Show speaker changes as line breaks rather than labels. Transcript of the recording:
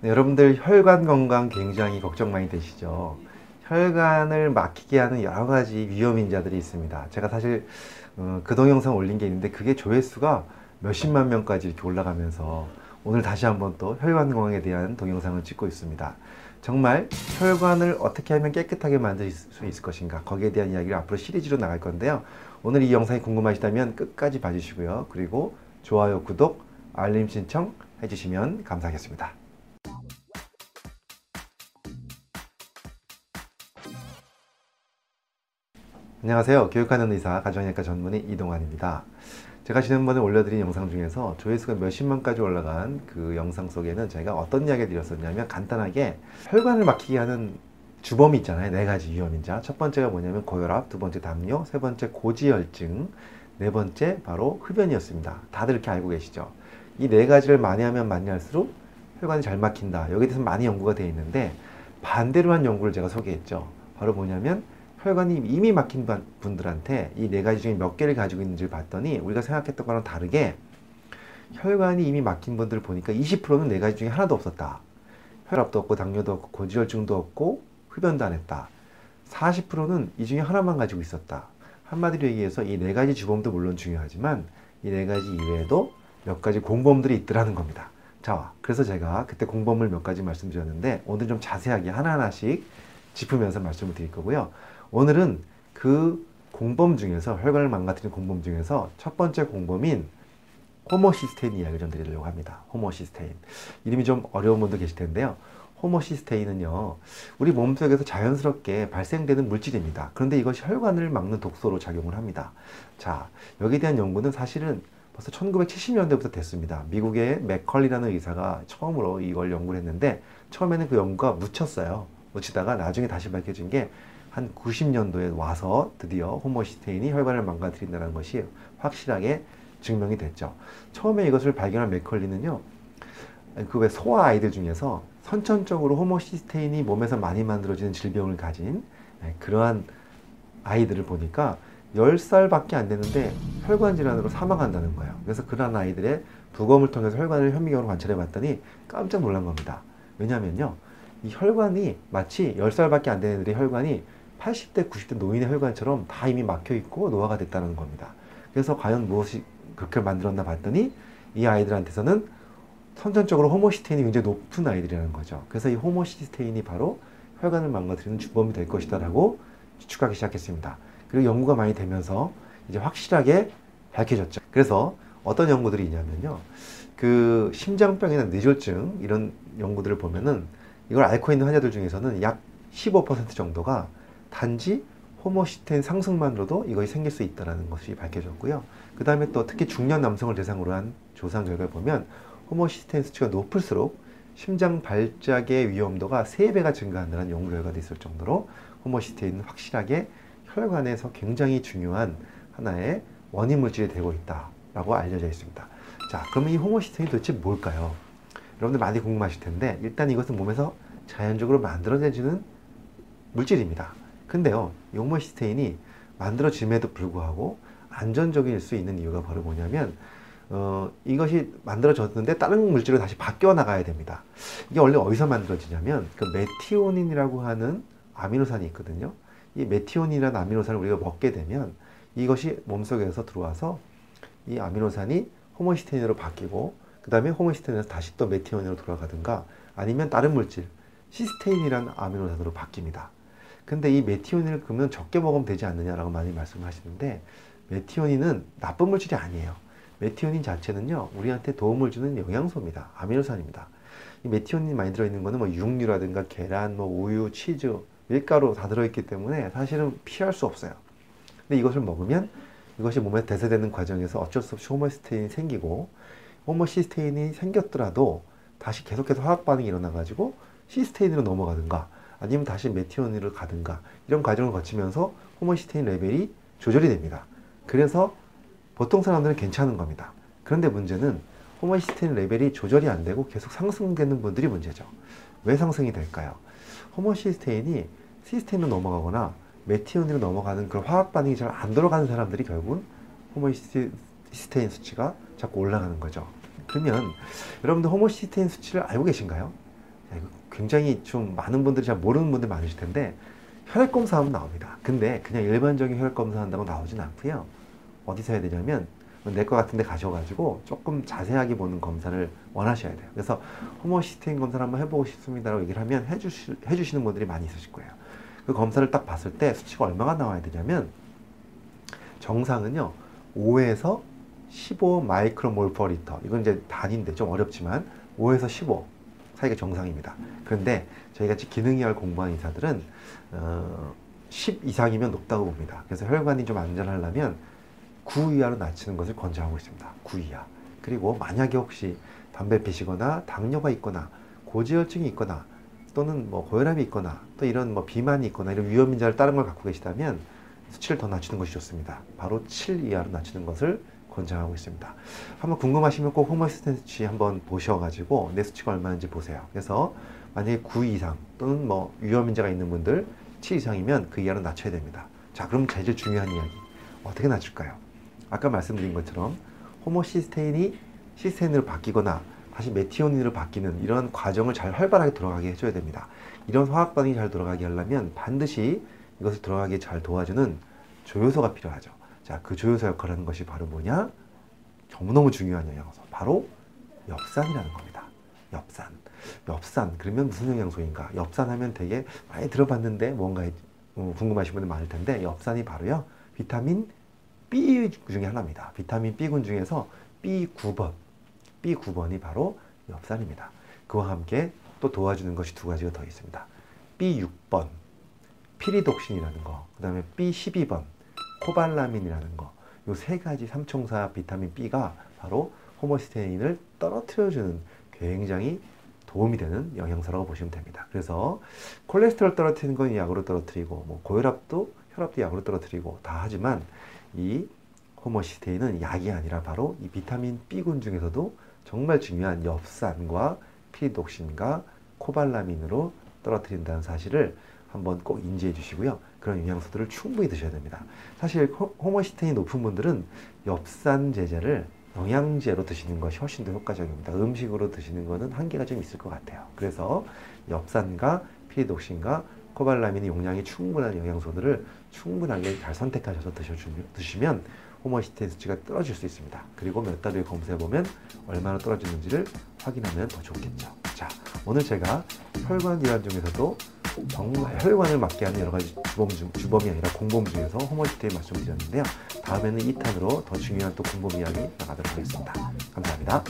네, 여러분들 혈관 건강 굉장히 걱정 많이 되시죠? 혈관을 막히게 하는 여러 가지 위험 인자들이 있습니다. 제가 사실 어, 그 동영상 올린 게 있는데 그게 조회수가 몇십만 명까지 이렇게 올라가면서 오늘 다시 한번 또 혈관 건강에 대한 동영상을 찍고 있습니다. 정말 혈관을 어떻게 하면 깨끗하게 만들 수 있을 것인가 거기에 대한 이야기를 앞으로 시리즈로 나갈 건데요. 오늘 이 영상이 궁금하시다면 끝까지 봐주시고요. 그리고 좋아요, 구독, 알림 신청 해주시면 감사하겠습니다. 안녕하세요. 교육하는 의사 가정의학과 전문의 이동환입니다. 제가 지난번에 올려드린 영상 중에서 조회수가 몇십만까지 올라간 그 영상 속에는 제가 어떤 이야기를 드렸었냐면 간단하게 혈관을 막히게 하는 주범이 있잖아요. 네 가지 위험인자. 첫 번째가 뭐냐면 고혈압, 두 번째 담요, 세 번째 고지혈증, 네 번째 바로 흡연이었습니다. 다들 이렇게 알고 계시죠? 이 네 가지를 많이 하면 많이 할수록 혈관이 잘 막힌다. 여기에 대해서 많이 연구가 되어 있는데 반대로 한 연구를 제가 소개했죠. 바로 뭐냐면 혈관이 이미 막힌 분들한테 이 네 가지 중에 몇 개를 가지고 있는지를 봤더니 우리가 생각했던 거랑 다르게 혈관이 이미 막힌 분들을 보니까 20%는 네 가지 중에 하나도 없었다. 혈압도 없고 당뇨도 없고 고지혈증도 없고 흡연도 안 했다. 40%는 이 중에 하나만 가지고 있었다. 한마디로 얘기해서 이 네 가지 주범도 물론 중요하지만 이 네 가지 이외에도 몇 가지 공범들이 있더라는 겁니다. 자, 그래서 제가 그때 공범을 몇 가지 말씀드렸는데 오늘 좀 자세하게 하나하나씩 짚으면서 말씀을 드릴 거고요. 오늘은 그 공범 중에서 혈관을 망가뜨리는 공범 중에서 첫 번째 공범인 호모시스테인 이야기를 좀 드리려고 합니다. 호모시스테인. 이름이 좀 어려운 분도 계실 텐데요. 호모시스테인은요, 우리 몸속에서 자연스럽게 발생되는 물질입니다. 그런데 이것이 혈관을 막는 독소로 작용을 합니다. 자, 여기에 대한 연구는 사실은 벌써 1970년대부터 됐습니다. 미국의 맥컬리라는 의사가 처음으로 이걸 연구를 했는데, 처음에는 그 연구가 묻혔어요. 묻히다가 나중에 다시 밝혀진 게 한 90년도에 와서 드디어 호모시스테인이 혈관을 망가뜨린다는 것이 확실하게 증명이 됐죠. 처음에 이것을 발견한 맥컬리는요, 그왜 소아 아이들 중에서 선천적으로 호모시스테인이 몸에서 많이 만들어지는 질병을 가진 네, 그러한 아이들을 보니까 10살밖에 안 되는데 혈관 질환으로 사망한다는 거예요. 그래서 그런 아이들의 부검을 통해서 혈관을 현미경으로 관찰해 봤더니 깜짝 놀란 겁니다. 왜냐면요. 이 혈관이 마치 10살밖에 안 되는 애들의 혈관이 80대, 90대 노인의 혈관처럼 다 이미 막혀 있고 노화가 됐다는 겁니다. 그래서 과연 무엇이 그렇게 만들었나 봤더니 이 아이들한테서는 선천적으로 호모시스테인이 굉장히 높은 아이들이라는 거죠. 그래서 이 호모시스테인이 바로 혈관을 망가뜨리는 주범이 될 것이다라고 추측하기 시작했습니다. 그리고 연구가 많이 되면서 이제 확실하게 밝혀졌죠. 그래서 어떤 연구들이 있냐면요. 그 심장병이나 뇌졸중 이런 연구들을 보면은 이걸 앓고 있는 환자들 중에서는 약 15% 정도가 단지 호모시스테인 상승만으로도 이것이 생길 수 있다는 것이 밝혀졌고요. 그 다음에 또 특히 중년 남성을 대상으로 한 조사 결과를 보면 호모시스테인 수치가 높을수록 심장 발작의 위험도가 3배가 증가한다는 연구 결과도 있을 정도로 호모시스테인은 확실하게 혈관에서 굉장히 중요한 하나의 원인 물질이 되고 있다라고 알려져 있습니다. 자, 그러면 이 호모시스테인이 도대체 뭘까요? 여러분들 많이 궁금하실 텐데 일단 이것은 몸에서 자연적으로 만들어내주는 물질입니다. 근데요, 이 호모시스테인이 만들어짐에도 불구하고 안정적일 수 있는 이유가 바로 뭐냐면 어, 이것이 만들어졌는데 다른 물질로 다시 바뀌어 나가야 됩니다. 이게 원래 어디서 만들어지냐면 그 메티오닌이라고 하는 아미노산이 있거든요. 이 메티오닌이라는 아미노산을 우리가 먹게 되면 이것이 몸속에서 들어와서 이 아미노산이 호모시스테인으로 바뀌고 그 다음에 호모시스테인에서 다시 또 메티오닌으로 돌아가든가 아니면 다른 물질 시스테인이라는 아미노산으로 바뀝니다. 근데 이 메티오닌을 그러면 적게 먹으면 되지 않느냐라고 많이 말씀하시는데 메티오닌은 나쁜 물질이 아니에요. 메티오닌 자체는요, 우리한테 도움을 주는 영양소입니다. 아미노산입니다. 이 메티오닌이 많이 들어있는 거는 뭐 육류라든가 계란, 뭐 우유, 치즈, 밀가루 다 들어있기 때문에 사실은 피할 수 없어요. 근데 이것을 먹으면 이것이 몸에 대사되는 과정에서 어쩔 수 없이 호모시스테인이 생기고 호모시스테인이 생겼더라도 다시 계속해서 화학 반응이 일어나가지고 시스테인으로 넘어가든가 아니면 다시 메티오닌으로 가든가 이런 과정을 거치면서 호모시스테인 레벨이 조절이 됩니다. 그래서 보통 사람들은 괜찮은 겁니다. 그런데 문제는 호모시스테인 레벨이 조절이 안 되고 계속 상승되는 분들이 문제죠. 왜 상승이 될까요? 호모시스테인이 시스테인으로 넘어가거나 메티온으로 넘어가는 그런 화학 반응이 잘안 들어가는 사람들이 결국은 호모시스테인 수치가 자꾸 올라가는 거죠. 그러면 여러분들 호모시스테인 수치를 알고 계신가요? 굉장히 좀 많은 분들이 잘 모르는 분들 많으실 텐데 혈액 검사하면 나옵니다. 근데 그냥 일반적인 혈액 검사한다고 나오진 않고요. 어디서 해야 되냐면 내과 같은 데 가셔가지고 조금 자세하게 보는 검사를 원하셔야 돼요. 그래서 호모시스테인 검사를 한번 해보고 싶습니다라고 얘기를 하면 해주시, 해주시는 분들이 많이 있으실 거예요. 그 검사를 딱 봤을 때 수치가 얼마가 나와야 되냐면 정상은요 5에서 15 micromol per liter 이건 이제 단위인데 좀 어렵지만 5에서 15 사이가 정상입니다. 그런데 저희같이 기능의학 공부하는 의사들은 어, 10 이상이면 높다고 봅니다. 그래서 혈관이 좀 안전하려면 9 이하로 낮추는 것을 권장하고 있습니다. 9 이하. 그리고 만약에 혹시 담배 피시거나 당뇨가 있거나 고지혈증이 있거나 또는 뭐 고혈압이 있거나 또 이런 뭐 비만이 있거나 이런 위험 인자를 다른 걸 갖고 계시다면 수치를 더 낮추는 것이 좋습니다. 바로 7 이하로 낮추는 것을 권장하고 있습니다. 한번 궁금하시면 꼭 호모시스텐치 한번 보셔가지고 내 수치가 얼마인지 보세요. 그래서 만약에 9 이상 또는 뭐 위험 인자가 있는 분들 7 이상이면 그 이하로 낮춰야 됩니다. 자, 그럼 제일 중요한 이야기 어떻게 낮출까요? 아까 말씀드린 것처럼 호모시스테인이 시스테인으로 바뀌거나 다시 메티오닌으로 바뀌는 이런 과정을 잘 활발하게 돌아가게 해줘야 됩니다. 이런 화학 반응이 잘 돌아가게 하려면 반드시 이것을 돌아가게 잘 도와주는 조효소가 필요하죠. 자, 그 조효소 역할을 하는 것이 바로 뭐냐? 너무너무 중요한 영양소. 바로 엽산이라는 겁니다. 엽산. 엽산. 그러면 무슨 영양소인가? 엽산 하면 되게 많이 들어봤는데 뭔가 어, 궁금하신 분들 많을 텐데 엽산이 바로요. 비타민 B 중에 하나입니다. 비타민 B군 중에서 B9번. B9번이 바로 엽산입니다. 그와 함께 또 도와주는 것이 두 가지가 더 있습니다. B6번. 피리독신이라는 거. 그 다음에 B12번. 코발라민이라는 거. 요세 가지 삼총사 비타민 B가 바로 호모시스테인을 떨어뜨려주는 굉장히 도움이 되는 영양소라고 보시면 됩니다. 그래서 콜레스테롤 떨어뜨리는 건 약으로 떨어뜨리고 뭐 고혈압도 혈압도 약으로 떨어뜨리고 다 하지만 이 호모시스테인은 약이 아니라 바로 이 비타민 B군 중에서도 정말 중요한 엽산과 피독신과 코발라민으로 떨어뜨린다는 사실을 한번 꼭 인지해 주시고요. 그런 영양소들을 충분히 드셔야 됩니다. 사실 호모시스테인이 높은 분들은 엽산 제제를 영양제로 드시는 것이 훨씬 더 효과적입니다. 음식으로 드시는 것은 한계가 좀 있을 것 같아요. 그래서 엽산과 피리독신과 코발라민의 용량이 충분한 영양소들을 충분하게 잘 선택하셔서 드시면 호모시스테인 수치가 떨어질 수 있습니다. 그리고 몇 달 후에 검사해보면 얼마나 떨어지는지를 확인하면 더 좋겠죠. 자, 오늘 제가 혈관 질환 중에서도 정말 혈관을 막게 하는 여러 가지 주범 중, 주범이 아니라 공범 중에서 호모시스테인 말씀드렸는데요. 다음에는 2탄으로 더 중요한 또 공범 이야기 나가도록 하겠습니다. 감사합니다.